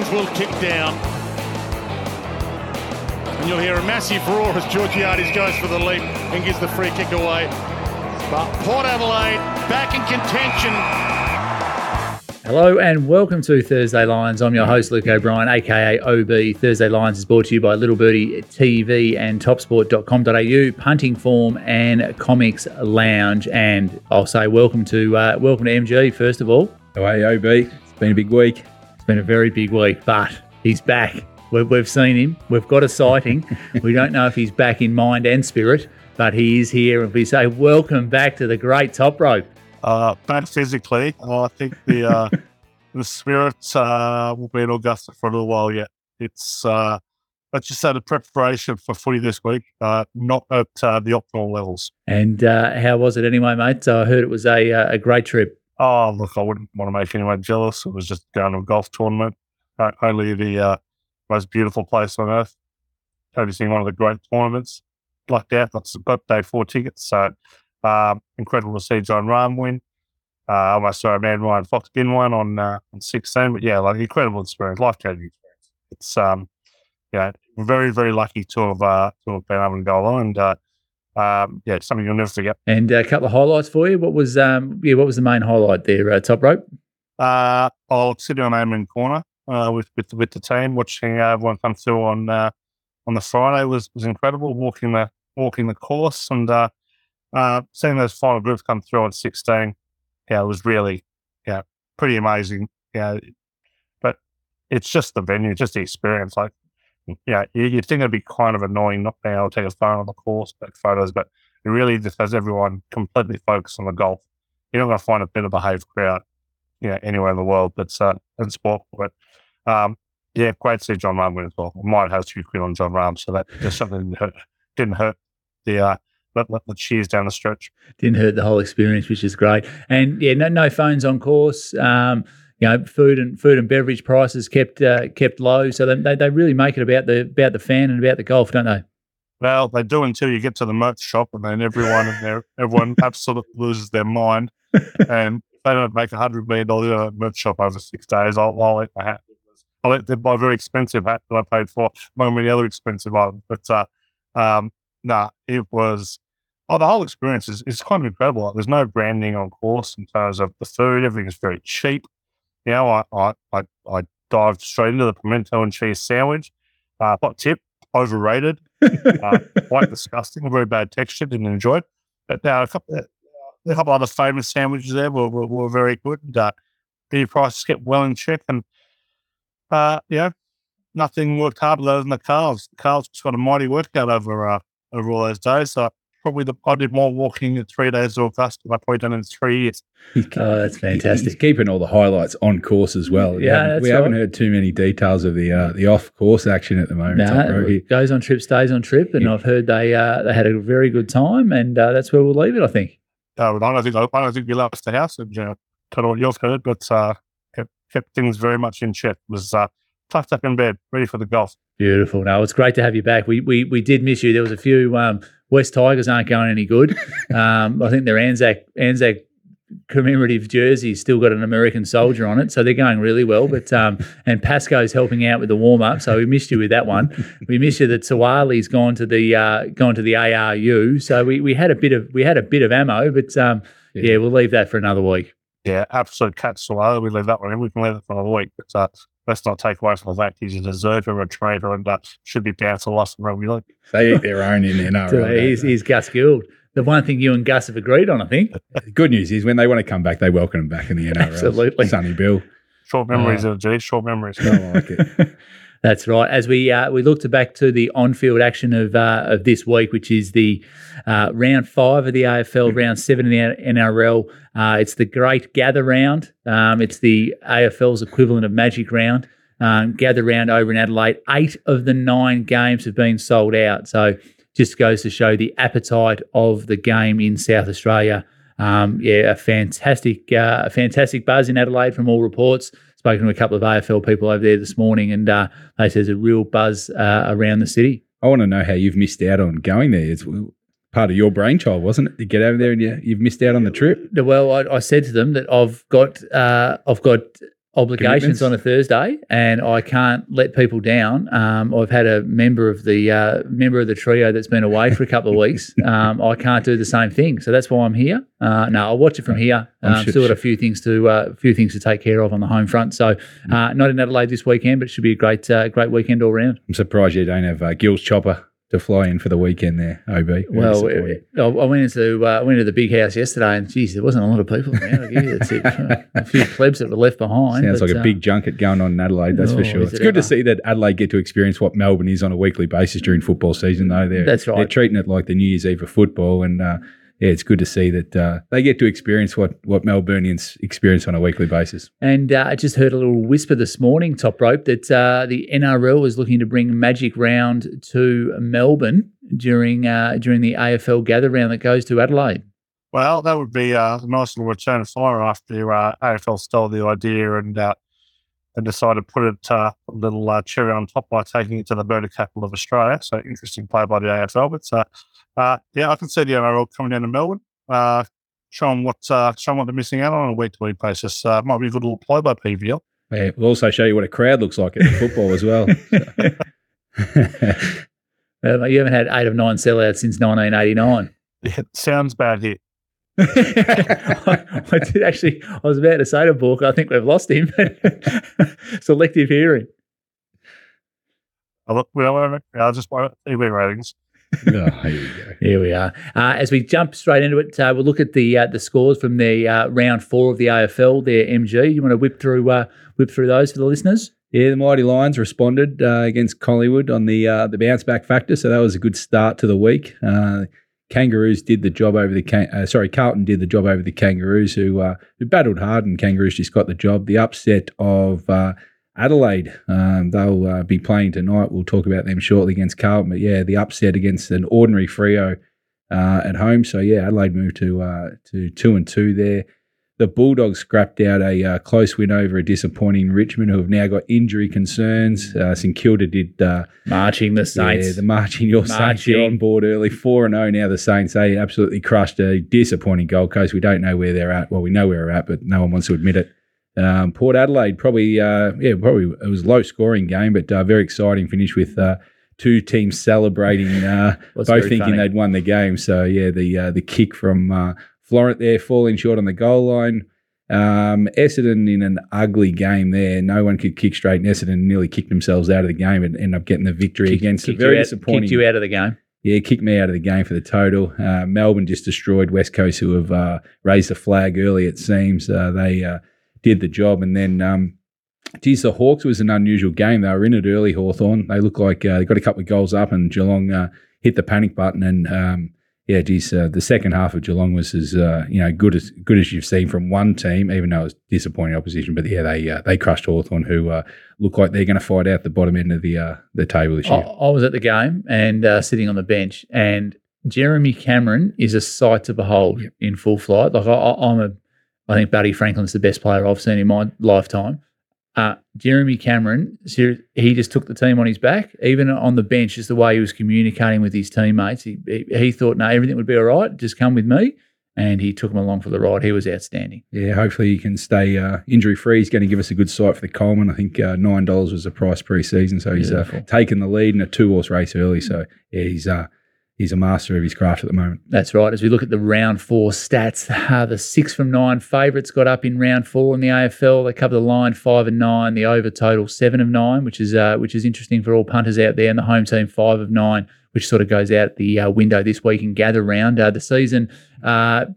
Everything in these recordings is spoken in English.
Lions will kick down. And you'll hear a massive roar as Georgiades goes for the leap and gives the free kick away. But Port Adelaide back in contention. Hello and welcome to Thursday Lines. I'm your host, Luke O'Brien, aka OB. Thursday Lines is brought to you by Little Birdie TV and topsport.com.au, Punting Form and Comics Lounge. And I'll say welcome to uh, welcome to MG first of all. Hey, OB. It's been a big week. It's been a very big week, but he's back. We've, we've seen him. We've got a sighting. we don't know if he's back in mind and spirit, but he is here. And we say welcome back to the great top rope. Uh, back physically, I think the uh, the spirits uh, will be in Augusta for a little while yet. It's uh, let's just say the preparation for footy this week, uh, not at uh, the optimal levels. And uh, how was it anyway, mate? So I heard it was a uh, a great trip. Oh, look, I wouldn't want to make anyone jealous. It was just going to a golf tournament. Only the uh, most beautiful place on earth. Seeing one of the great tournaments. Lucked out, got, got day four tickets. So um, incredible to see Jon Rahm win. Uh, I almost a man Ryan Fox win one on uh, on 16, but yeah, like incredible experience, life changing experience. It's um, yeah, very very lucky to have uh, to have been able to go along, and uh, um, yeah, something you'll never forget. And a couple of highlights for you. What was um, yeah, what was the main highlight there? Uh, top rope. Uh, I'll sit on Amen Corner uh, with with with the team, watching uh, everyone come through on uh, on the Friday was was incredible. Walking the walking the course and uh, uh, seeing those final groups come through on 16, yeah, it was really yeah pretty amazing. Yeah, but it's just the venue, just the experience. Like, yeah, you, you'd think it'd be kind of annoying not being able to take a phone on the course, take photos, but it really just has everyone completely focused on the golf. You're not going to find a better behaved crowd, yeah, anywhere in the world that's uh, in sport. But um, yeah, great to see Jon Rahm win as well. Might have to quit on Jon Rahm, so that just something didn't hurt, didn't hurt the uh, let, let the cheers down the stretch. Didn't hurt the whole experience, which is great. And yeah, no no phones on course. Um, you know, food and food and beverage prices kept uh, kept low, so they, they really make it about the about the fan and about the golf, don't they? Well, they do until you get to the merch shop, and then everyone and their, everyone absolutely loses their mind. and if they don't make a hundred million dollars at merch shop over six days, I'll, I'll eat my hat. I'll buy a very expensive hat that I paid for, among many other expensive items. But uh, um, nah, it was. Oh, the whole experience is, is kind of incredible. Like, there's no branding on course in terms of the food. Everything is very cheap. Know, I I I, I dived straight into the pimento and cheese sandwich. Uh, hot tip, overrated, uh, quite disgusting, very bad texture. Didn't enjoy it. But uh, a couple, uh, a couple other famous sandwiches there were, were, were very good. And, uh, the prices kept well in check, and uh, you know, nothing worked harder than the cars. The cars just got a mighty workout over uh, over all those days. So probably the, I did more walking in three days to Augusta than I've probably done in three years. Oh, that's He's fantastic. keeping all the highlights on course as well. We Yeah, haven't- that's we haven't heard too many details of the uh, the off course action at the moment. Top No, Rope. goes on trip, stays on trip, and Yeah. I've heard they uh, they had a very good time, and uh, that's where we'll leave it. I think. Uh, I don't think I don't think we left the house, and you know, don't know what you've heard, but uh, kept, kept things very much in check. Was uh, tucked up in bed, ready for the golf. Beautiful. No, it's great to have you back. We we we did miss you. There was a few um, West Tigers aren't going any good. um, I think their Anzac Anzac commemorative jersey still got an American soldier on it, so they're going really well. But um, and Pasco's helping out with the warm up, so we missed you with that one. We missed you that Suaalii's gone to the uh, gone to the ARU, so we, we had a bit of we had a bit of ammo, but um, yeah. Yeah. we'll leave that for another week. Yeah, absolute cat swallow. We leave that one in. We can leave it for another week. But uh, let's not take away from the fact he's a deserter, a traitor, and uh, should be bounced to lost in rugby league. They eat their own in the NRL. So don't he's, he's Gus Gould. The one thing you and Gus have agreed on, I think. Good news is when they want to come back, they welcome them back in the NRL. Absolutely. Sonny Bill. Short memories of G, short memories. I like it. That's right. As we uh, we looked back to the on-field action of uh, of this week, which is the uh, round five of the AFL, round seven in the NRL. Uh, it's the Great Gather Round. Um, it's the AFL's equivalent of Magic Round. Um, gather round over in Adelaide. Eight of the nine games have been sold out. So just goes to show the appetite of the game in South Australia. Um, yeah, a fantastic, uh, a fantastic buzz in Adelaide from all reports. Spoken to a couple of AFL people over there this morning, and uh, they say there's a real buzz uh, around the city. I want to know how you've missed out on going there. It's part of your brainchild, wasn't it? To get over there and you, you've missed out on the trip. Well, I, I said to them that I've got, uh, I've got obligations on a Thursday, and I can't let people down. Um, I've had a member of the uh, member of the trio that's been away for a couple of weeks. Um, I can't do the same thing, so that's why I'm here. Uh, no, I'll watch it from here. Um, sure- still got a few things to uh, few things to take care of on the home front. So uh, not in Adelaide this weekend, but it should be a great uh, great weekend all round. I'm surprised you don't have uh, Gil's chopper to fly in for the weekend there, OB. Well. I I went into uh, I went into the big house yesterday, and geez, there wasn't a lot of people around. I'll give you the tip. a few plebs that were left behind. Sounds but, like a uh, big junket going on in Adelaide, that's Oh, for sure. It's it good to see that Adelaide get to experience what Melbourne is on a weekly basis during football season, though. They're, That's right. They're treating it like the New Year's Eve of football. And uh, yeah, it's good to see that uh, they get to experience what, what Melburnians experience on a weekly basis. And uh, I just heard a little whisper this morning, top rope, that uh, the NRL is looking to bring Magic Round to Melbourne during uh, during the AFL gather round that goes to Adelaide. Well, that would be uh, a nice little return of fire after uh, AFL stole the idea and uh, and decided to put it uh, a little uh, cherry on top by taking it to the murder capital of Australia. So interesting play by the AFL. But uh, yeah, I can see the NRL coming down to Melbourne, uh, showing what uh, showing what they're missing out on on a week to week basis. Uh, might be a good little play by PVL. Yeah, we'll also show you what a crowd looks like at the football as well. Uh, you haven't had eight of nine sellouts since 1989. Yeah, sounds bad here. I, I did actually. I was about to say to Bork, I think we've lost him. Selective hearing. I look, well, I'll just worry about TV ratings. oh, here you go. Here we are. Uh, as we jump straight into it, uh, we'll look at the uh, the scores from the uh, round four of the AFL. There, MG. You want to whip through uh, whip through those for the listeners? Yeah, the Mighty Lions responded uh, against Collingwood on the uh, the bounce back factor, so that was a good start to the week. Uh, Kangaroos did the job over the Can- uh, sorry Carlton did the job over the Kangaroos who uh, who battled hard and Kangaroos just got the job. The upset of uh, Adelaide, um, they'll uh, be playing tonight. We'll talk about them shortly against Carlton, but yeah, the upset against an ordinary Freo uh, at home. So yeah, Adelaide moved to uh, to two and two there. The Bulldogs scrapped out a uh, close win over a disappointing Richmond, who have now got injury concerns. Uh, St Kilda did uh, Marching the Saints. yeah, the marching your Saints you're on board early, four and zero now. The Saints they absolutely crushed a disappointing Gold Coast. We don't know where they're at. Well, we know where they're at, but no one wants to admit it. Um, Port Adelaide probably, uh, yeah, probably it was a low scoring game, but uh, very exciting finish with uh, two teams celebrating, uh, both thinking funny. they'd won the game. So yeah, the uh, the kick from uh, Florent there falling short on the goal line. Um, Essendon in an ugly game there. No one could kick straight, and Essendon nearly kicked themselves out of the game and ended up getting the victory against a very out, disappointing. Kicked you out of the game. Yeah, kicked me out of the game for the total. Uh, Melbourne just destroyed West Coast, who have uh, raised the flag early. It seems uh, they uh, did the job, and then. Um, Geez, the Hawks was an unusual game. They were in it early, Hawthorn. They looked like uh, they got a couple of goals up, and Geelong uh, hit the panic button. And um, yeah, geez, uh, the second half of Geelong was as uh, you know good as good as you've seen from one team, even though it was disappointing opposition. But yeah, they uh, they crushed Hawthorn, who uh, look like they're going to fight out the bottom end of the uh, the table this I, year. I was at the game and uh, sitting on the bench, and Jeremy Cameron is a sight to behold in full flight. Like I, I- I'm a, I think Buddy Franklin's the best player I've seen in my lifetime. Uh, Jeremy Cameron, he just took the team on his back, even on the bench, just the way he was communicating with his teammates. He, he, thought, no, everything would be all right. Just come with me. And he took them along for the ride. He was outstanding. Yeah, hopefully he can stay uh, injury free. He's going to give us a good sight for the Coleman. I think uh, nine dollars was the price pre-season, so he's uh, taken the lead in a two horse race early. So yeah, he's uh, he's a master of his craft at the moment. That's right. As we look at the round four stats, uh, the six from nine favourites got up in round four in the AFL. They cover the line five and nine, the over total seven of nine, which is uh, which is interesting for all punters out there. And the home team five of nine, which sort of goes out the uh, window this week and gather round. Uh, the season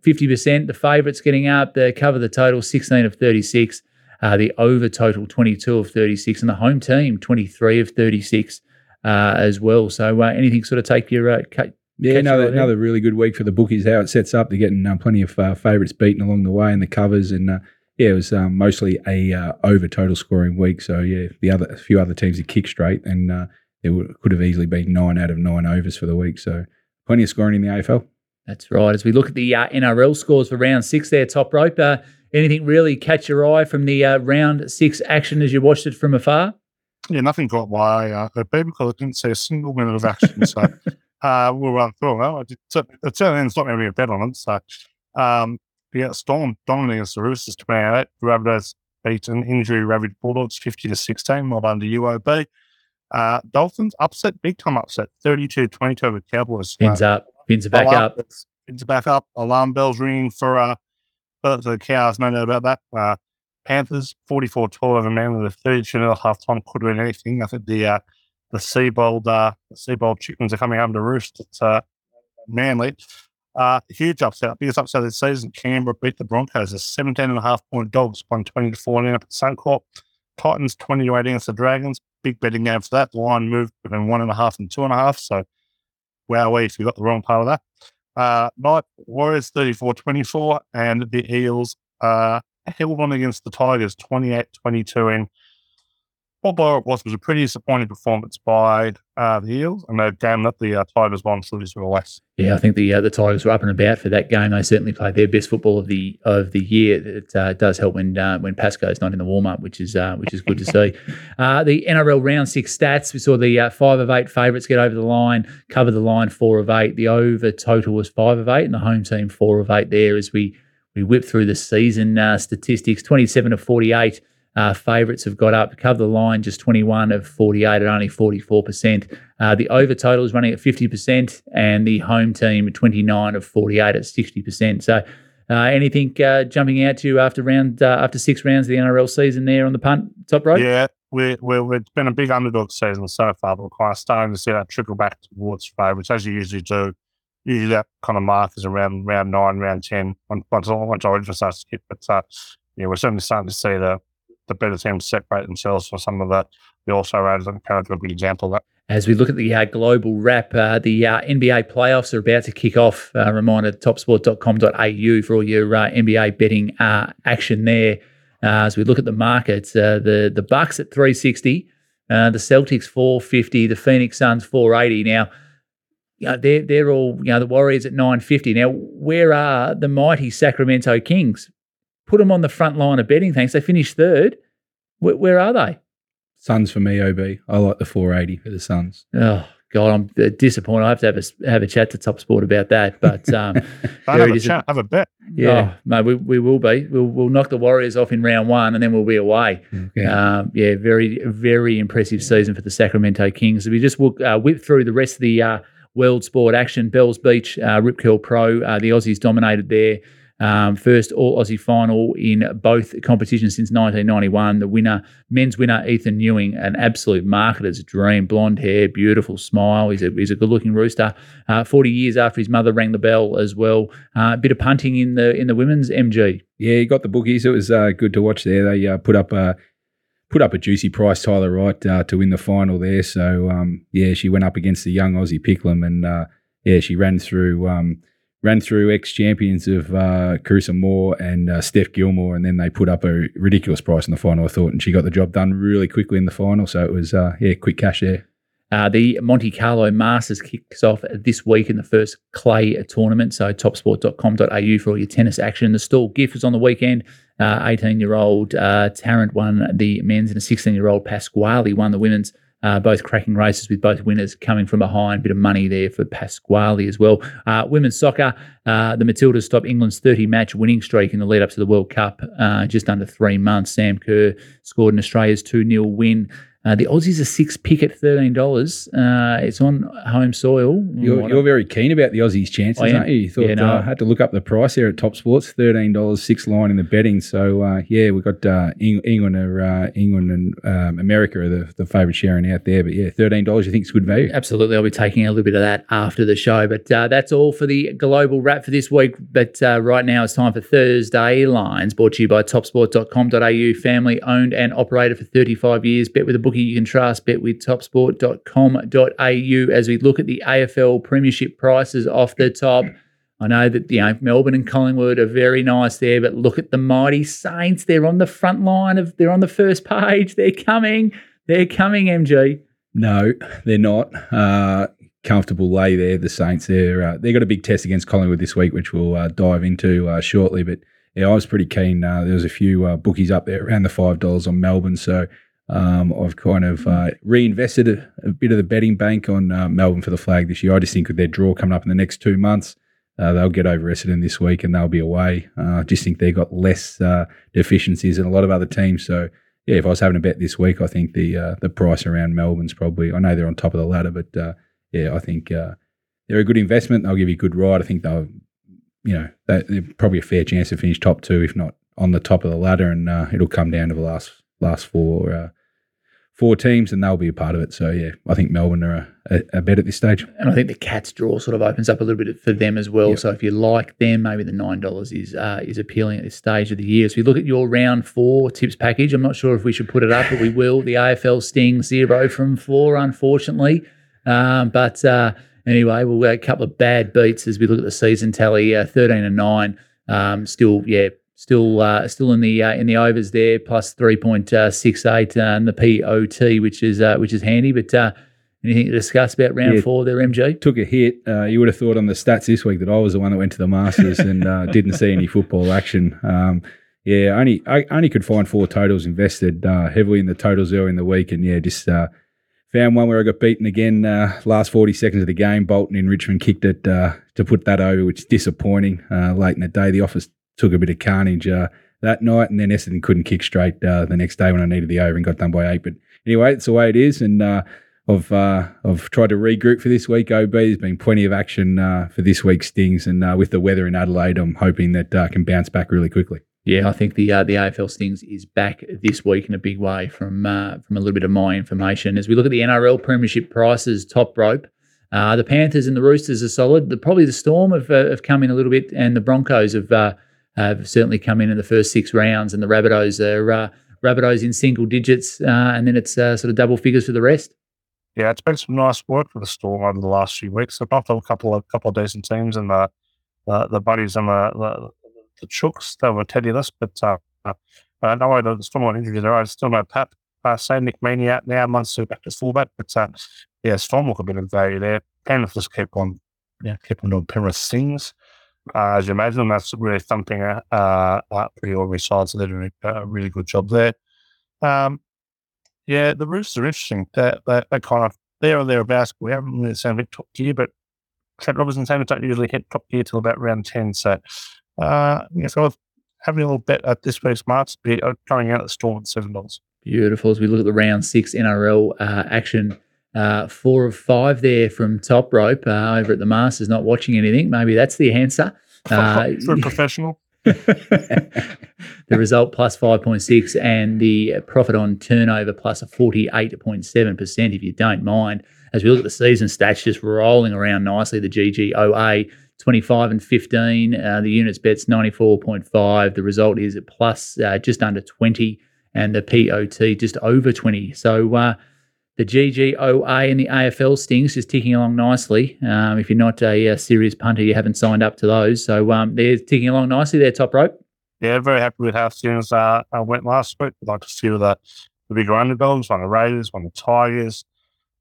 fifty percent. The favourites getting up. They cover the total sixteen of thirty six. Uh, the over total twenty two of thirty six, and the home team twenty three of thirty six. Uh, as well, so uh, anything sort of take your uh, cut, Yeah, another right another really good week for the bookies. How it sets up, they're getting uh, plenty of uh, favourites beaten along the way in the covers, and uh, yeah, it was um, mostly a uh, over total scoring week. So yeah, the other a few other teams that kick straight, and uh, it would, could have easily been nine out of nine overs for the week. So plenty of scoring in the AFL. That's right. As we look at the uh, NRL scores for round six, there, top rope. Uh, anything really catch your eye from the uh, round six action as you watched it from afar? Yeah, nothing got my eye, uh, but because I didn't see a single minute of action. So uh, we'll run through. Well, I did, so, it certainly ends not going to be a bet on it. So um, yeah, Storm dominating the Roosters to out. Rabbitohs beat an injury ravaged Bulldogs 50 to 16, well under UOB. Uh, Dolphins upset, big time upset, 32 22 with Cowboys. Pins Uh, up. Pins are back alarm- up. Pins are back up. Alarm bells ringing for uh, for the Cows, no doubt about that. Uh, Panthers 44 12 over Manly, the 32 and a half time could win anything. I think the uh, the Seibold, uh, the Seibold chickens are coming home to roost. Uh, Manly. Uh, huge upset, biggest upset the season. Canberra beat the Broncos, a 17 and a half point dogs, won 20 to 14 up at Suncorp. Titans 20 to 8 against the Dragons. Big betting game for that. The line moved between one and a half and two and a half. So, wow, if you got the wrong part of that. Uh, Night Warriors 34 24, and the Eels uh, held on against the Tigers 28 22 in what by it was was a pretty disappointing performance by uh, the Eels, and they've damn that the uh, Tigers won so this less. Yeah, I think the uh, the Tigers were up and about for that game. They certainly played their best football of the of the year. It uh, does help when uh, when Pasco's not in the warm up, which is uh, which is good to see. Uh, the NRL round six stats: we saw the uh, five of eight favourites get over the line, cover the line four of eight. The over total was five of eight, and the home team four of eight. There as we we whip through the season uh, statistics: twenty seven to forty eight. Uh, favourites have got up, cover the line just 21 of 48 at only 44%. Uh, the over total is running at 50%, and the home team 29 of 48 at 60%. So, uh, anything uh, jumping out to you after round uh, after six rounds of the NRL season there on the punt top rope? Yeah, we we it's been a big underdog season so far, but we're kind of starting to see that trickle back towards favourites as you usually do. Usually that kind of mark is around round nine, round ten, once once Origin starts to hit. But uh, yeah, we're certainly starting to see the the better teams separate themselves for some of that. The also and kind of a good example of that. As we look at the uh, global wrap, uh, the uh, NBA playoffs are about to kick off. Uh, reminder topsport.com.au for all your uh, NBA betting uh, action there. Uh, as we look at the markets, the the Bucks at 360, uh, the Celtics 450, the Phoenix Suns 480. Now, you know, they're they're all you know the Warriors at 950. Now, where are the mighty Sacramento Kings? Put them on the front line of betting. Thanks. They finished third. Where, where are they? Suns for me, OB. I like the 480 for the Suns. Oh God, I'm uh, disappointed. I have to have a s- have a chat to Top Sport about that. But um, Don't have a dis- chat, have a bet. yeah, mate, we, we will be. We'll we'll knock the Warriors off in round one, and then we'll be away. Yeah. Um, yeah, very very impressive season for the Sacramento Kings. We just will uh, whip through the rest of the uh, world sport action. Bells Beach, uh, Rip Curl Pro, uh, the Aussies dominated there. Um, first all Aussie final in both competitions since 1991. The winner, men's winner, Ethan Ewing, an absolute marketer's dream. Blonde hair, beautiful smile. He's a, he's a good looking rooster. Uh, 40 years after his mother rang the bell as well. Uh, a bit of punting in the in the women's MG. Yeah, he got the bookies. It was uh, good to watch there. They uh, put up a put up a juicy price, Tyler Wright, uh, to win the final there. So um, yeah, she went up against the young Aussie Picklum, and uh, yeah, she ran through um, ran through ex champions of uh, Carissa Moore and uh, Steph Gilmore, and then they put up a ridiculous price in the final. I thought, and she got the job done really quickly in the final. So it was uh, yeah, quick cash there. Uh, the Monte Carlo Masters kicks off this week in the first clay tournament. So topsport.com.au for all your tennis action. The Stawell Gift was on the weekend. 18 year old uh, Tarrant won the men's, and a 16 year old Pasquale won the women's. Uh, both cracking races with both winners coming from behind. Bit of money there for Pasquale as well. Uh, women's soccer, uh, the Matildas stopped England's 30 match winning streak in the lead up to the World Cup uh, just under three months. Sam Kerr scored in Australia's 2 0 win. Uh, the Aussies are six pick at thirteen dollars. Uh, it's on home soil. You're, you're very keen about the Aussies' chances, aren't you? You thought Yeah, no. uh, I had to look up the price here at Top Sports, thirteen dollars six line in the betting. So uh, yeah, we've got uh, Eng- England, or uh, England and um, America are the, the favourite sharing out there. But yeah, thirteen dollars. You think it's good value? Absolutely, I'll be taking a little bit of that after the show. But uh, that's all for the global wrap for this week. But uh, right now it's time for Thursday Lines, brought to you by topsport.com.au, family owned and operated for 35 years. Bet with a bookie you can trust. Bet with topsport.com.au as we look at the AFL Premiership prices off the top. I know that you know Melbourne and Collingwood are very nice there, but look at the mighty Saints. They're on the front line of. They're on the first page. They're coming. They're coming. MG. No, they're not. Uh, comfortable lay there. The Saints. They're uh, they got a big test against Collingwood this week, which we'll uh, dive into uh, shortly. But yeah, I was pretty keen. Uh, there was a few uh, bookies up there around the five dollars on Melbourne, so. Um, I've kind of uh, reinvested a, a bit of the betting bank on uh, Melbourne for the flag this year. I just think with their draw coming up in the next two months, uh, they'll get over Essendon this week and they'll be away. Uh, I just think they've got less uh, deficiencies than a lot of other teams. So yeah, if I was having a bet this week, I think the uh, the price around Melbourne's probably. I know they're on top of the ladder, but yeah, I think they're a good investment. They'll give you a good ride. I think they'll, you know, they're probably a fair chance to finish top two, if not on the top of the ladder, and it'll come down to the last last four four teams, and they'll be a part of it. So yeah, I think Melbourne are a, a, a bet at this stage. And I think the Cats draw sort of opens up a little bit for them as well. Yep. So if you like them, maybe the nine dollars is uh, is appealing at this stage of the year. So if you look at your round four tips package. I'm not sure if we should put it up, but we will. The AFL Sting zero from four, unfortunately, um, but. Uh, anyway, we'll get a couple of bad beats as we look at the season tally. Uh, Thirteen and nine, um, still yeah, still uh, still in the uh, in the overs there, plus three point six eight and the POT, which is uh, which is handy. But uh, anything to discuss about round yeah, four there, MG? Took a hit. Uh, you would have thought on the stats this week that I was the one that went to the Masters and uh, didn't see any football action. Um, yeah, only I only could find four totals invested heavily in the totals early in the week, and yeah, just. Found one where I got beaten again last 40 seconds of the game. Bolton in Richmond kicked it to put that over, which is disappointing late in the day. The office took a bit of carnage uh, that night, and then Essendon couldn't kick straight uh, the next day when I needed the over and got done by eight. But anyway, it's the way it is, and uh, I've uh, I've tried to regroup for this week. OB there's been plenty of action uh, for this week's Stings, and uh, with the weather in Adelaide, I'm hoping that I can bounce back really quickly. Yeah, I think the uh, the AFL Stings is back this week in a big way from uh, from a little bit of my information. As we look at the NRL Premiership prices, top rope, uh, the Panthers and the Roosters are solid. The, probably the Storm have, have come in a little bit, and the Broncos have have certainly come in in the first six rounds, and the Rabbitohs are uh, Rabbitohs in single digits, uh, and then it's uh, sort of double figures for the rest. Yeah, it's been some nice work for the Storm over the last few weeks. They've got a couple of couple of decent teams, and the the, the buddies and the, the, the Chooks. They you this, but uh, uh, no, the Storm on injury there. I still know Pat. Uh, say Nick Meaney out now, Munster back to fullback, but uh, yeah, Storm look a bit of value there. Penrith just keep on, yeah, keep on doing Penrith things. Uh, as you imagine, that's really thumping uh, uh, pretty ordinary sides. So they're doing a really good job there. Um, yeah, the Roosters are interesting. They're, they're, they're kind of there or thereabouts. We haven't really seen a top gear, but Trent Robinson teams don't usually hit top gear till about round 10. So, uh, yeah, so I've having a little bet at this week's marks, uh, coming out at the store at $7. Beautiful. As we look at the round six NRL uh, action, uh, four of five there from top rope uh, over at the Masters, not watching anything. Maybe that's the answer. Uh, For a professional. the result plus 5.6 and the profit on turnover plus a 48.7% if you don't mind. As we look at the season stats, just rolling around nicely, the GGOA 25 and 15, uh, the units bets 94.5. The result is at plus uh, just under 20 and the POT just over 20. So, uh, the GGOA and the AFL stings just ticking along nicely. Um, if you're not a, a, serious punter, you haven't signed up to those. So um, they're ticking along nicely. They're top rope. Yeah, very happy with how things uh, went last week. I'd like to see the, the bigger underdogs, one the Raiders, one the Tigers.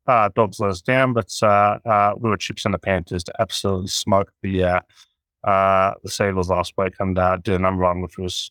Uh, dogs let us down, but uh, uh, we were chips in the Panthers to absolutely smoke the uh, uh, the Seagulls last week and uh, did a number on, which was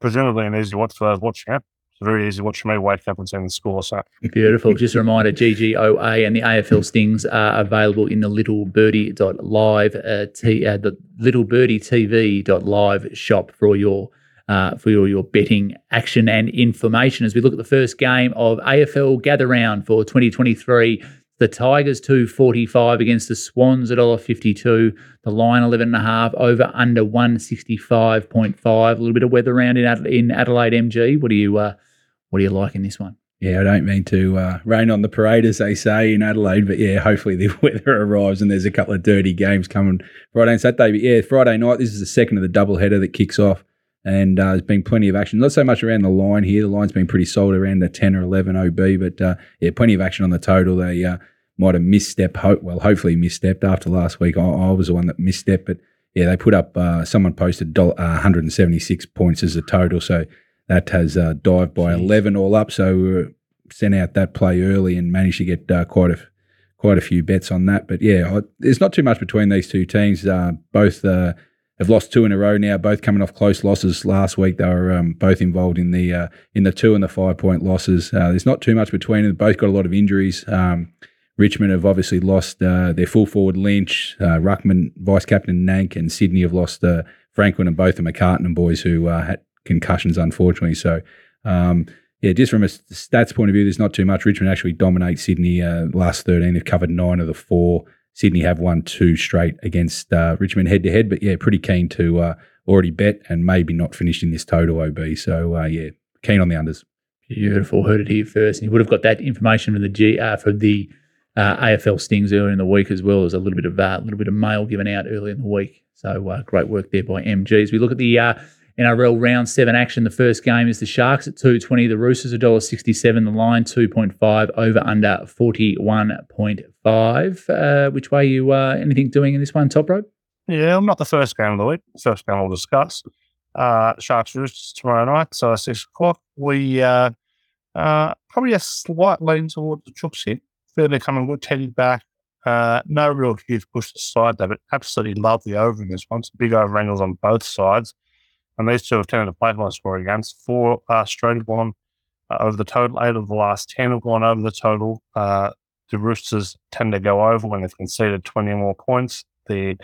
presumably an easy watch for those watching it very easy watching me wake up and seeing the score. So beautiful. Just a reminder: GGOA and the AFL Stings are available in the Little Birdie Live, uh, t- uh, the Little Birdie TV Live shop for all your uh, for your, your betting action and information. As we look at the first game of AFL Gather Round for 2023. The Tigers 245 against the Swans at $1.52. The line 11.5 over under 165.5. A little bit of weather around in, in Adelaide MG. What do you uh, what do you like in this one? Yeah, I don't mean to uh, rain on the parade, as they say in Adelaide, but yeah, hopefully the weather arrives and there's a couple of dirty games coming Friday and Saturday. But yeah, Friday night, this is the second of the double header that kicks off, and uh, there's been plenty of action. Not so much around the line here. The line's been pretty solid around the 10 or 11 OB, but uh, yeah, plenty of action on the total. They uh, might have misstepped, ho- well, hopefully misstepped after last week. I, I, was the one that misstepped, but yeah, they put up, uh, someone posted 176 points as a total. So that has uh, dived by Jeez. 11 all up. So we were sent out that play early and managed to get uh, quite a quite a few bets on that. But yeah, I, there's not too much between these two teams. Uh, both have lost two in a row now. Both coming off close losses last week. They were um, both involved in the uh, in the two and the five point losses. Uh, there's not too much between them. Both got a lot of injuries. Um, Richmond have obviously lost uh, their full forward Lynch, uh, Ruckman, vice captain Nank, and Sydney have lost uh, Franklin and both the McCartin boys who uh, had concussions, unfortunately. So, um, yeah, just from a stats point of view, there's not too much. Richmond actually dominate Sydney uh, last 13. They've covered nine of the four. Sydney have won two straight against uh, Richmond head to head, but yeah, pretty keen to uh, already bet and maybe not finish in this total OB. So uh, yeah, keen on the unders. Beautiful. Heard it here first. And you would have got that information from the G uh, the uh, AFL stings earlier in the week as well. There's a little bit of a uh, little bit of mail given out early in the week. So uh, great work there by MGs. We look at the NRL round seven action, the first game is the Sharks at two twenty, the Roosters a dollar sixty seven, the line two point five, over under forty one point five. Uh, which way you uh, anything doing in this one, top rope? Yeah, I'm not the first game of the week. First game we'll discuss. Uh, Sharks Roosters tomorrow night, so six o'clock. We uh, uh, probably a slight lean towards the Chooks here. They're coming good, Teddy back. Uh, no real huge push to side there, but absolutely love the over in this one. It's big over angles on both sides. And these two have tended to play high scoring games. Four uh, straight have gone uh, over the total. Eight of the last 10 have gone over the total. Uh, the Roosters tend to go over when they've conceded 20 or more points. The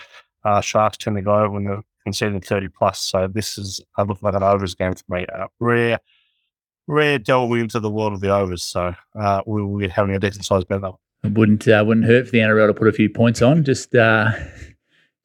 uh, Sharks tend to go over when they've conceded 30 plus. So this is, I look like an overs game for me. Uh, rare, rare delving into the world of the overs. So uh, we will be having a decent size bet though. It wouldn't uh, wouldn't hurt for the NRL to put a few points on. Just uh,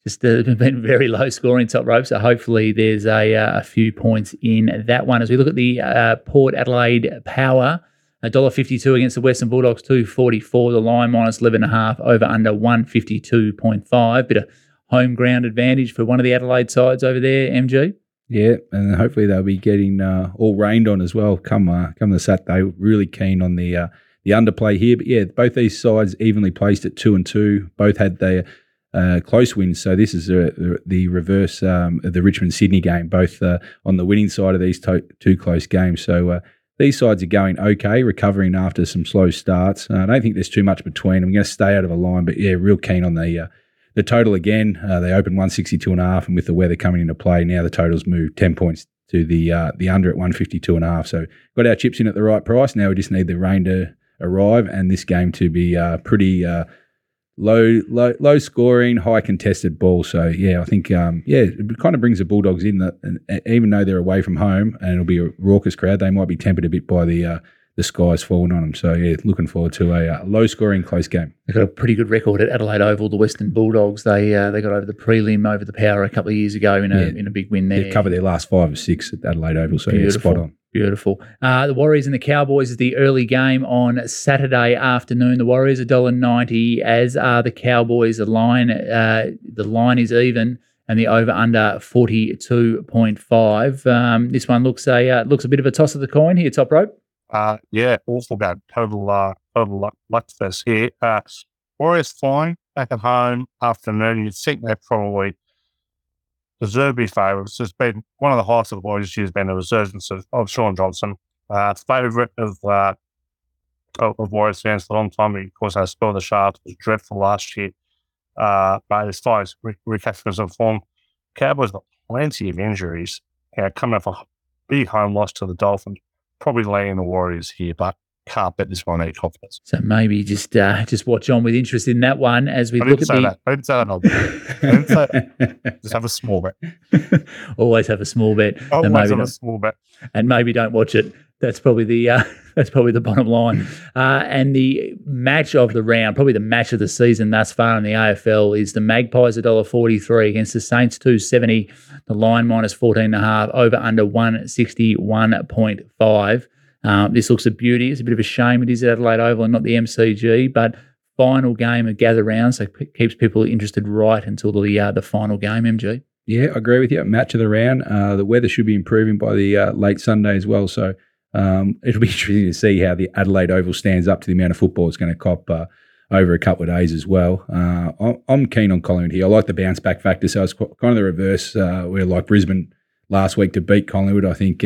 just uh, been very low scoring top rope. So hopefully there's a, uh, a few points in that one. As we look at the uh, Port Adelaide Power, $1.52 against the Western Bulldogs, 244. The line minus 11.5 over under 152.5. Bit of home ground advantage for one of the Adelaide sides over there, MG. Yeah, and hopefully they'll be getting uh, all rained on as well. Come uh, come the Saturday, really keen on the uh, the underplay here. But yeah, both these sides evenly placed at two and two. Both had their uh, close wins. So this is the, the reverse um, of the Richmond Sydney game, both uh, on the winning side of these to- two close games. So uh, these sides are going okay, recovering after some slow starts. I don't think there's too much between. I'm going to stay out of a line, but yeah, real keen on the the total again. Uh, they opened 162 and a half, and with the weather coming into play, now the totals moved 10 points to the uh, the under at 152 and a half. So got our chips in at the right price. Now we just need the rain to arrive and this game to be uh, pretty uh, low, low, low scoring, high contested ball. So yeah, I think um, yeah, it kind of brings the Bulldogs in that, and even though they're away from home and it'll be a raucous crowd, they might be tempered a bit by the uh, the sky's falling on them. So yeah, looking forward to a uh, low scoring close game. They've got a pretty good record at Adelaide Oval. The Western Bulldogs they uh, they got over the prelim over the Power a couple of years ago in a yeah. in a big win there. They've covered their last five or six at Adelaide Oval, so yeah, spot on. Beautiful. Uh, the Warriors and the Cowboys is the early game on Saturday afternoon. The Warriors $1.90, as are the Cowboys. The line uh, the line is even and the over under 42.5. Um, this one looks a uh, looks a bit of a toss of the coin here, top rope. Uh, yeah, awful bad. Total, uh, total luck, luck fest here. Uh, Warriors flying back at home afternoon. You'd think they probably to be favourites. It's been one of the highlights of the Warriors this year has been the resurgence of, of Shaun Johnson, uh, favourite of, uh, of, of Warriors fans for a long time. Of course, I spell the Sharks was dreadful last year. Uh, but his fights recapturing some form. Cowboys got plenty of injuries. Yeah, coming off a big home loss to the Dolphins probably laying the Warriors here, but can't bet this one eight confidence. So maybe just uh, just watch on with interest in that one as we I look at the. That. I didn't say that. I didn't say just have a small bet. Always have a small bet. Always have a small bet. And maybe don't watch it. That's probably the uh, that's probably the bottom line. Uh, and the match of the round, probably the match of the season thus far in the AFL, is the Magpies dollar forty three against the Saints two seventy. The line minus fourteen and a half over under one sixty one point five. Um, this looks a beauty. It's a bit of a shame it is at Adelaide Oval and not the MCG, but final game of gather round, so it keeps people interested right until the uh, the final game. MG. Yeah, I agree with you. Match of the round. Uh, the weather should be improving by the uh, late Sunday as well, so um, it'll be interesting to see how the Adelaide Oval stands up to the amount of football it's going to cop uh, over a couple of days as well. Uh, I'm keen on Collingwood here. I like the bounce back factor, so it's kind of the reverse. Uh, where like Brisbane last week to beat Collingwood, I think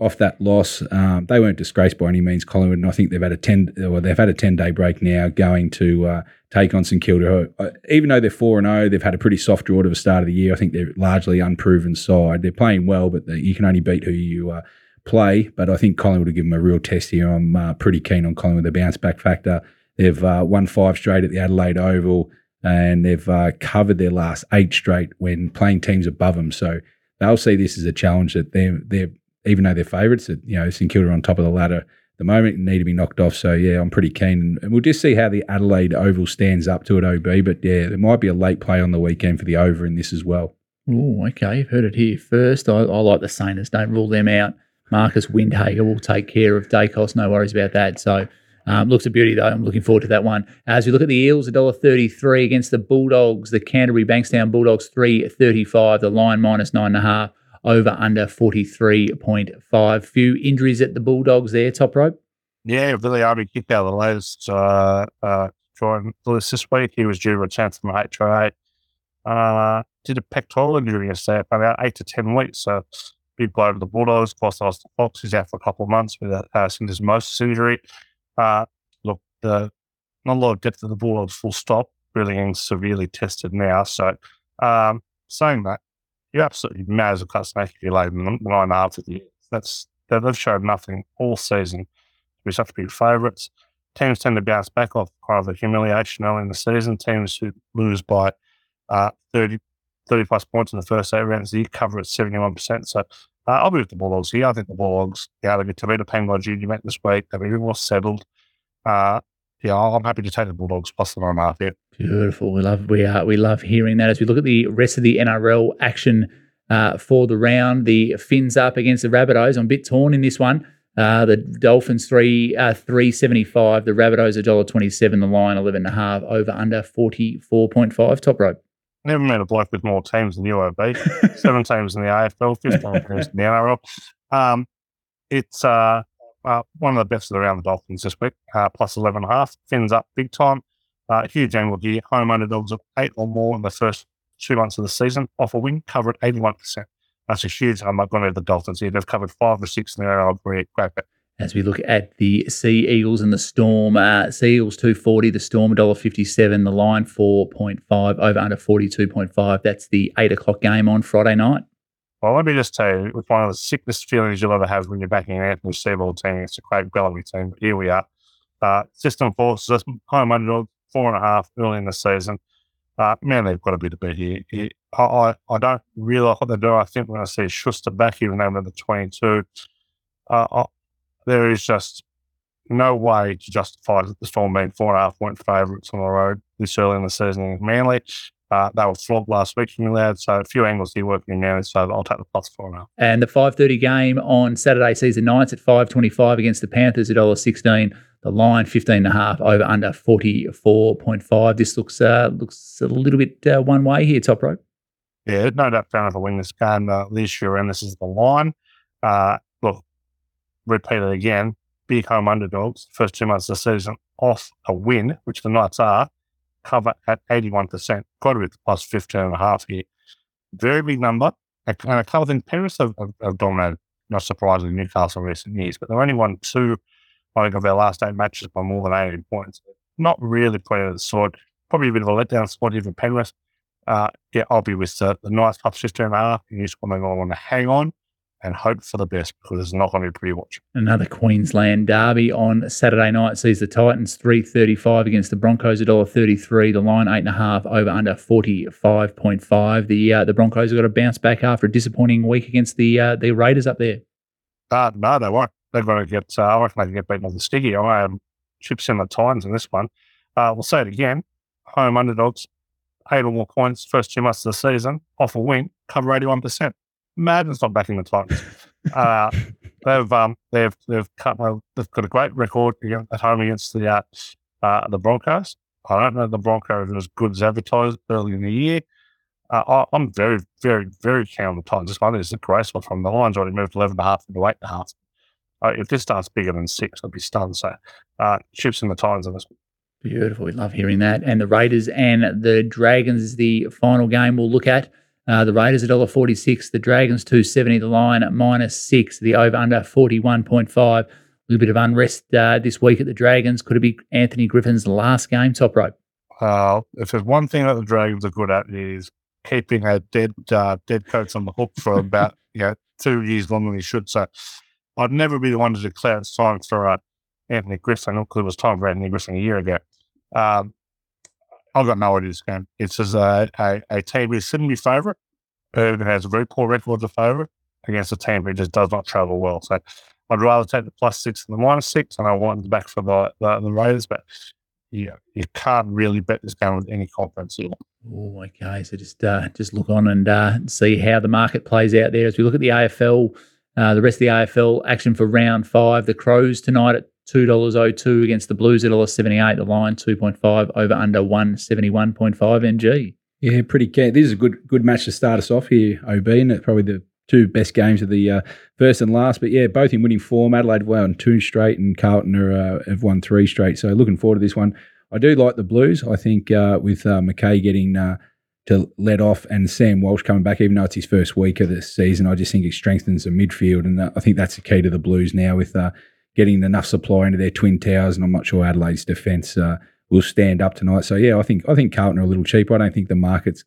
off that loss. Um, they weren't disgraced by any means, Collingwood, and I think they've had a ten or they've had a ten day break now, going to uh, take on St Kilda. Uh, even though they're four and zero, oh, they've had a pretty soft draw to the start of the year. I think they're largely unproven side. They're playing well, but you can only beat who you uh, play. But I think Collingwood will give them a real test here. I'm uh, pretty keen on Collingwood. The bounce back factor. They've uh, won five straight at the Adelaide Oval, and they've uh, covered their last eight straight when playing teams above them. So they'll see this as a challenge that they're they're even though they're favourites, that you know St Kilda on top of the ladder at the moment need to be knocked off. So yeah, I'm pretty keen, and we'll just see how the Adelaide Oval stands up to it. OB, but yeah, there might be a late play on the weekend for the over in this as well. Oh, okay. You've heard it here first. I, I like the Saints. Don't rule them out. Marcus Windhager will take care of Daicos. No worries about that. So um, looks a beauty though. I'm looking forward to that one. As we look at the Eels, $1.33 against the Bulldogs. The Canterbury Bankstown Bulldogs 3.35. The line minus nine and a half over under 43.5. Few injuries at the Bulldogs there, top rope. Yeah, Billy Army kicked out of the latest uh, uh, drawing list this week. He was due to return from HRA. Uh, did a pectoral injury yesterday, about eight to 10 weeks. So big blow to the Bulldogs. Plus, Austin Fox is out for a couple of months with a uh, syndesmosis injury. Uh, look, the, not a lot of depth of the Bulldogs, full stop, really getting severely tested now. So, um, saying that, you absolutely mad as a cut snake if you lay them nine and a half at the That's they've shown nothing all season to be such big favourites. Teams tend to bounce back off kind of the humiliation early in the season. Teams who lose by uh, 30, 30 plus points in the first eight rounds, you cover at 71%. So uh, I'll be with the Bulldogs here. I think the Bulldogs, yeah, they'll get to beat a Penguin Junior met this week. They'll be a bit more settled. Uh, yeah, I'm happy to take the Bulldogs plus the nine and a half here. Beautiful. We love we uh, we love hearing that. As we look at the rest of the NRL action uh, for the round, the Finns up against the Rabbitohs. I'm a bit torn in this one. Uh, the Dolphins three uh, three seventy five. The Rabbitohs a dollar twenty seven. The line eleven and a half. Over under forty four point five. Top rope. Never met a bloke with more teams than UOB. Seven teams in the AFL, fifteen teams in the NRL. Um, it's uh, uh, one of the best around the Dolphins this week, uh, plus 11 and a half. Finns up big time. Uh, huge angle here. Home underdogs of eight or more in the first two months of the season. Off a win, covered 81%. That's a huge. I'm not going to the Dolphins here. They've covered five or six in their great great bet. As we look at the Sea Eagles and the Storm, uh, Sea Eagles 240, the Storm $1.57, the line 4.5, over under 42.5. That's the 8 o'clock game on Friday night. Well, let me just tell you, it's one of the sickest feelings you'll ever have when you're backing an Anthony Seibold team. It's a great Bellamy team, but here we are. Uh, system forces, home underdog, four and a half early in the season. Uh, man, they've got a bit of bet here. I, I, I don't really like what they do. I think when I see Schuster back, even though the 22, uh, I, there is just no way to justify the Storm being four and a half point favourites on the road this early in the season. Manly, uh, they were flogged last week from there, so a few angles here working in now, so I'll take the plus four now. And the 5.30 game on Saturday sees the Knights at 5.25 against the Panthers at $1.16. The line 15.5 over under 44.5. This looks uh, looks a little bit uh, one way here, top rope. Yeah, no doubt Penrith will win this game uh, this year, and this is the line. Uh, look, repeat it again. Big home underdogs, first two months of the season, off a win, which the Knights are cover at 81%, quite a bit plus 15 and a half here. Very big number. And a couple of things, Penrith have, have, have dominated, not surprisingly, Newcastle in recent years, but they've only won two, I think, of their last eight matches by more than 80 points. Not really playing of the sword. Probably a bit of a letdown spot here for Penrith. Uh, yeah, I'll be with the, the Knights plus 15 and a half. You just want to hang on and hope for the best because it's not going to be pretty watch. Another Queensland derby on Saturday night sees the Titans 3.35 against the Broncos at $1.33. The line 8.5 over under 45.5. The uh, the Broncos have got to bounce back after a disappointing week against the uh, the Raiders up there. Uh, no, they won't. They're going to get, uh, I reckon they can get beaten with the sticky. I am chips in the Titans in this one. Uh, we'll say it again. Home underdogs, eight or more points, first two months of the season, off a win, cover 81% madness not backing the Titans. Uh, they've um, they've they've cut, well, they've got a great record at home against the uh, uh, the Broncos. I don't know the Broncos are as good as advertised early in the year. Uh, I, am very very very keen on the Titans. This one is a great one from the lines already moved eleven and a half into eight and a half. Uh, if this starts bigger than six, I'd be stunned. So, uh, chips in the Titans of this. Beautiful. We love hearing that. And the Raiders and the Dragons is the final game we'll look at. Uh, the Raiders $1.46, the Dragons 270, the line at minus six, the over under 41.5. A little bit of unrest uh, this week at the Dragons. Could it be Anthony Griffin's last game, top rope? Uh, if there's one thing that the Dragons are good at is keeping a dead uh, dead coach on the hook for about you know two years longer than he should. So I'd never be the one to declare it's time for uh, Anthony Griffin because it was time for Anthony Griffin a year ago. Um, I've got no idea this game. It's just a, a, a team who shouldn't be favourite, who has a very poor record a favourite against a team who just does not travel well. So I'd rather take the plus six than the minus six, and I want back for the, the, the Raiders, but yeah, you can't really bet this game with any confidence all. Oh, okay. So just uh, just look on and uh, see how the market plays out there as we look at the AFL. Uh, the rest of the AFL action for round five. The Crows tonight at two dollars oh two against the Blues at seventy eight. The line two point five over under one seventy one point five NG. Yeah, pretty keen. This is a good good match to start us off here, OB, and probably the two best games of the uh, first and last. But yeah, both in winning form. Adelaide won two straight, and Carlton are, uh, have won three straight. So looking forward to this one. I do like the Blues. I think uh, with uh, McKay getting uh, to let off and Sam Walsh coming back, even though it's his first week of the season, I just think it strengthens the midfield, and uh, I think that's the key to the Blues now with getting enough supply into their twin towers. And I'm not sure Adelaide's defence will stand up tonight. So yeah, I think I think Carlton are a little cheap. I don't think the market's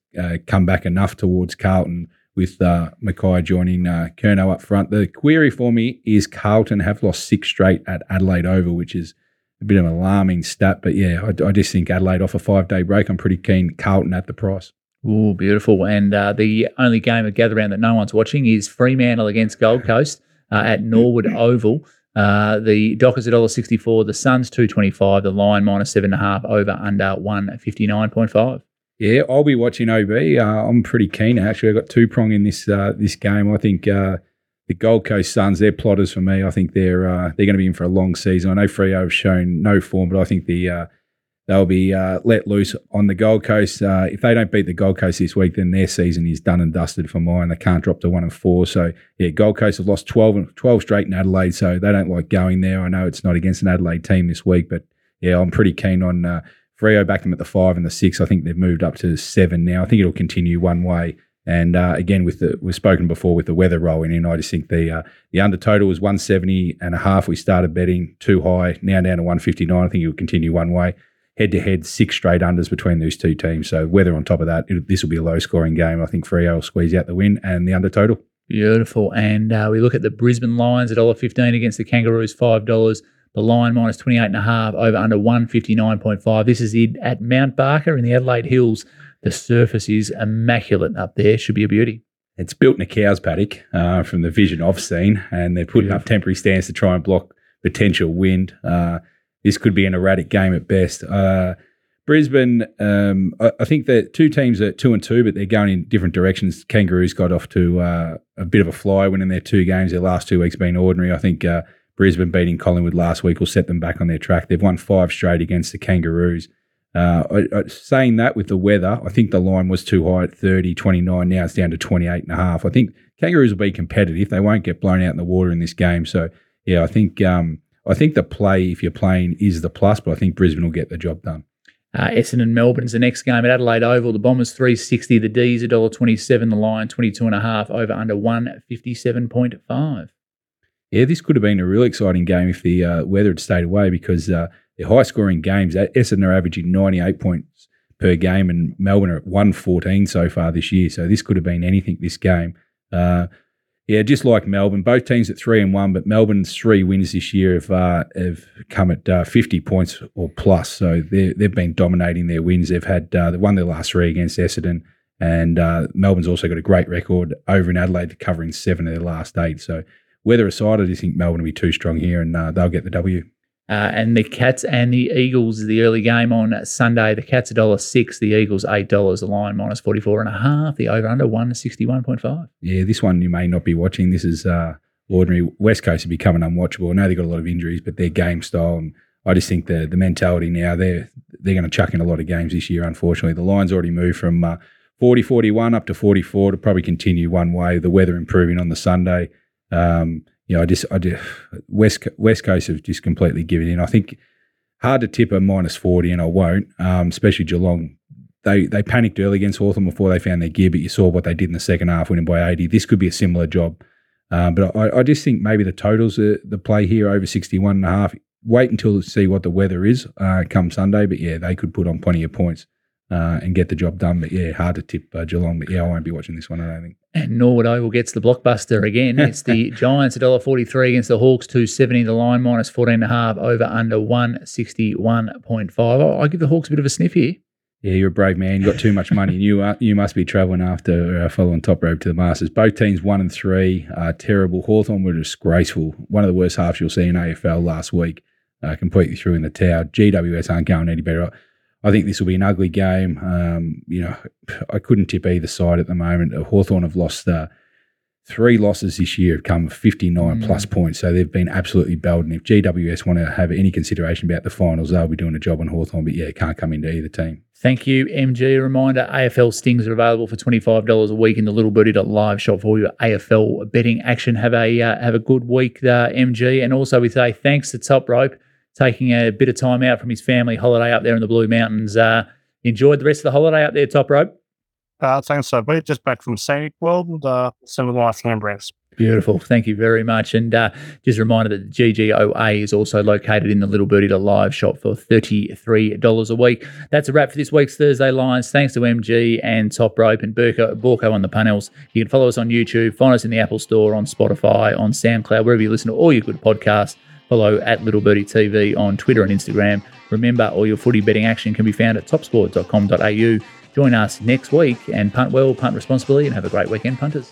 come back enough towards Carlton with uh, McKay joining uh, Curnow up front. The query for me is Carlton have lost six straight at Adelaide Oval, which is a bit of an alarming stat. But yeah, I, I just think Adelaide off a five day break. I'm pretty keen Carlton at the price. Oh, beautiful. And uh, the only game of gather round that no one's watching is Fremantle against Gold Coast uh, at Norwood Oval. Uh, the Dockers at $1.64, the Suns 225, the line minus seven and a half, over under 159.5. Yeah, I'll be watching OB. Uh, I'm pretty keen actually. I've got two prong in this uh, this game. I think uh, the Gold Coast Suns, they're plotters for me. I think they're uh, they're going to be in for a long season. I know Freo have shown no form, but I think the uh, they'll be uh, let loose on the Gold Coast. if they don't beat the Gold Coast this week, then their season is done and dusted for mine. They can't drop to one and four. So yeah, Gold Coast have lost 12, 12 straight in Adelaide, so they don't like going there. I know it's not against an Adelaide team this week, but yeah, I'm pretty keen on Freo backed them at the five and the six. I think they've moved up to seven now. I think it'll continue one way. And uh, again, with the we've spoken before with the weather rolling in, I just think the uh, the under total was 170 and a half. We started betting too high, now down to 159. I think it'll continue one way. Head to head, six straight unders between those two teams. So whether on top of that, it, this will be a low scoring game. I think Freo will squeeze out the win and the under total. Beautiful. And uh, we look at the Brisbane Lions at $1.15 against the Kangaroos, $5. The line minus 28.5 over under 159.5. This is it at Mount Barker in the Adelaide Hills. The surface is immaculate up there. Should be a beauty. It's built in a cow's paddock uh, from the vision I've seen, and they're putting up temporary stands to try and block potential wind. Uh, this could be an erratic game at best. Uh, Brisbane, um, I, I, think that two teams are two and two, but they're going in different directions. Kangaroos got off to uh, a bit of a fly winning their two games. Their last two weeks being ordinary. I think uh, Brisbane beating Collingwood last week will set them back on their track. They've won five straight against the Kangaroos. Uh, I, I, saying that with the weather, I think the line was too high at 30, 29. Now it's down to 28 and a half. I think Kangaroos will be competitive. They won't get blown out in the water in this game. So, yeah, I think um, I think the play, if you're playing, is the plus, but I think Brisbane will get the job done. Uh, Essendon and Melbourne's the next game at Adelaide Oval. The Bombers 360, the D's $1.27, the line 22 and a over under 157.5 yeah, this could have been a really exciting game if the uh, weather had stayed away because uh, the high scoring games, Essendon are averaging 98 points per game and Melbourne are at 114 so far this year. So this could have been anything this game. Uh, yeah, just like Melbourne, both teams at three and one, but Melbourne's three wins this year have uh, have come at uh, 50 points or plus. So they've been dominating their wins. They've had uh, they won their last three against Essendon, and uh, Melbourne's also got a great record over in Adelaide, covering seven of their last eight. So weather aside, I just think Melbourne will be too strong here and uh, they'll get the W. Uh, and the Cats and the Eagles, the early game on Sunday. The Cats a dollar six, the Eagles eight dollars. The line minus forty four and a half. The over under one sixty one point five. Yeah, this one you may not be watching. This is uh, ordinary. West Coast are becoming unwatchable. I know they've got a lot of injuries, but their game style and I just think the the mentality now they're they're going to chuck in a lot of games this year. Unfortunately, the line's already moved from uh, 40 41 up to 44 to probably continue one way. The weather improving on the Sunday. Um, you know, I just, I just, West West Coast have just completely given in. I think hard to tip a minus forty, and I won't. Um, especially Geelong, they they panicked early against Hawthorn before they found their gear, but you saw what they did in the second half, winning by eighty. This could be a similar job, um, but I, I, just think maybe the totals are the play here over 61 and a half. Wait until see what the weather is uh, come Sunday, but yeah, they could put on plenty of points. Uh, and get the job done. But yeah, hard to tip uh, Geelong. But yeah, I won't be watching this one. I don't think. And Norwood Oval gets the blockbuster again. It's the Giants $1.43 against the Hawks 270. The line minus 14.5 over under 161.5. I'll, I'll give the Hawks a bit of a sniff here. Yeah, you're a brave man. You got too much money. You uh, you must be travelling after uh, following top rope to the Masters. Both teams one and three. are terrible. Hawthorn were disgraceful. One of the worst halves you'll see in AFL last week. Uh, completely threw in the towel. GWS aren't going any better. I think this will be an ugly game. Um, you know, I couldn't tip either side at the moment. Hawthorn have lost uh, three losses this year, have come 59 mm. plus points. So they've been absolutely belled. And if GWS want to have any consideration about the finals, they'll be doing a job on Hawthorn. But yeah, can't come into either team. Thank you, MG. A reminder AFL stings are available for $25 a week in the Little Birdie live shop for your AFL betting action. Have a uh, have a good week, uh, MG. And also, we say thanks to Top Rope taking a bit of time out from his family holiday up there in the Blue Mountains. Uh, enjoyed the rest of the holiday up there, Top Rope? Uh, thanks, so we just back from Scenic World, uh, some of my friends. Beautiful. Thank you very much. And uh, just a reminder that the GGOA is also located in the Little Birdie to Live shop for $33 a week. That's a wrap for this week's Thursday Lines. Thanks to MG and Top Rope and Burko, Borko on the panels. You can follow us on YouTube, find us in the Apple Store, on Spotify, on SoundCloud, wherever you listen to all your good podcasts. Follow at Little Birdie TV on Twitter and Instagram. Remember, all your footy betting action can be found at topsport.com.au. Join us next week and punt well, punt responsibly, and have a great weekend, punters.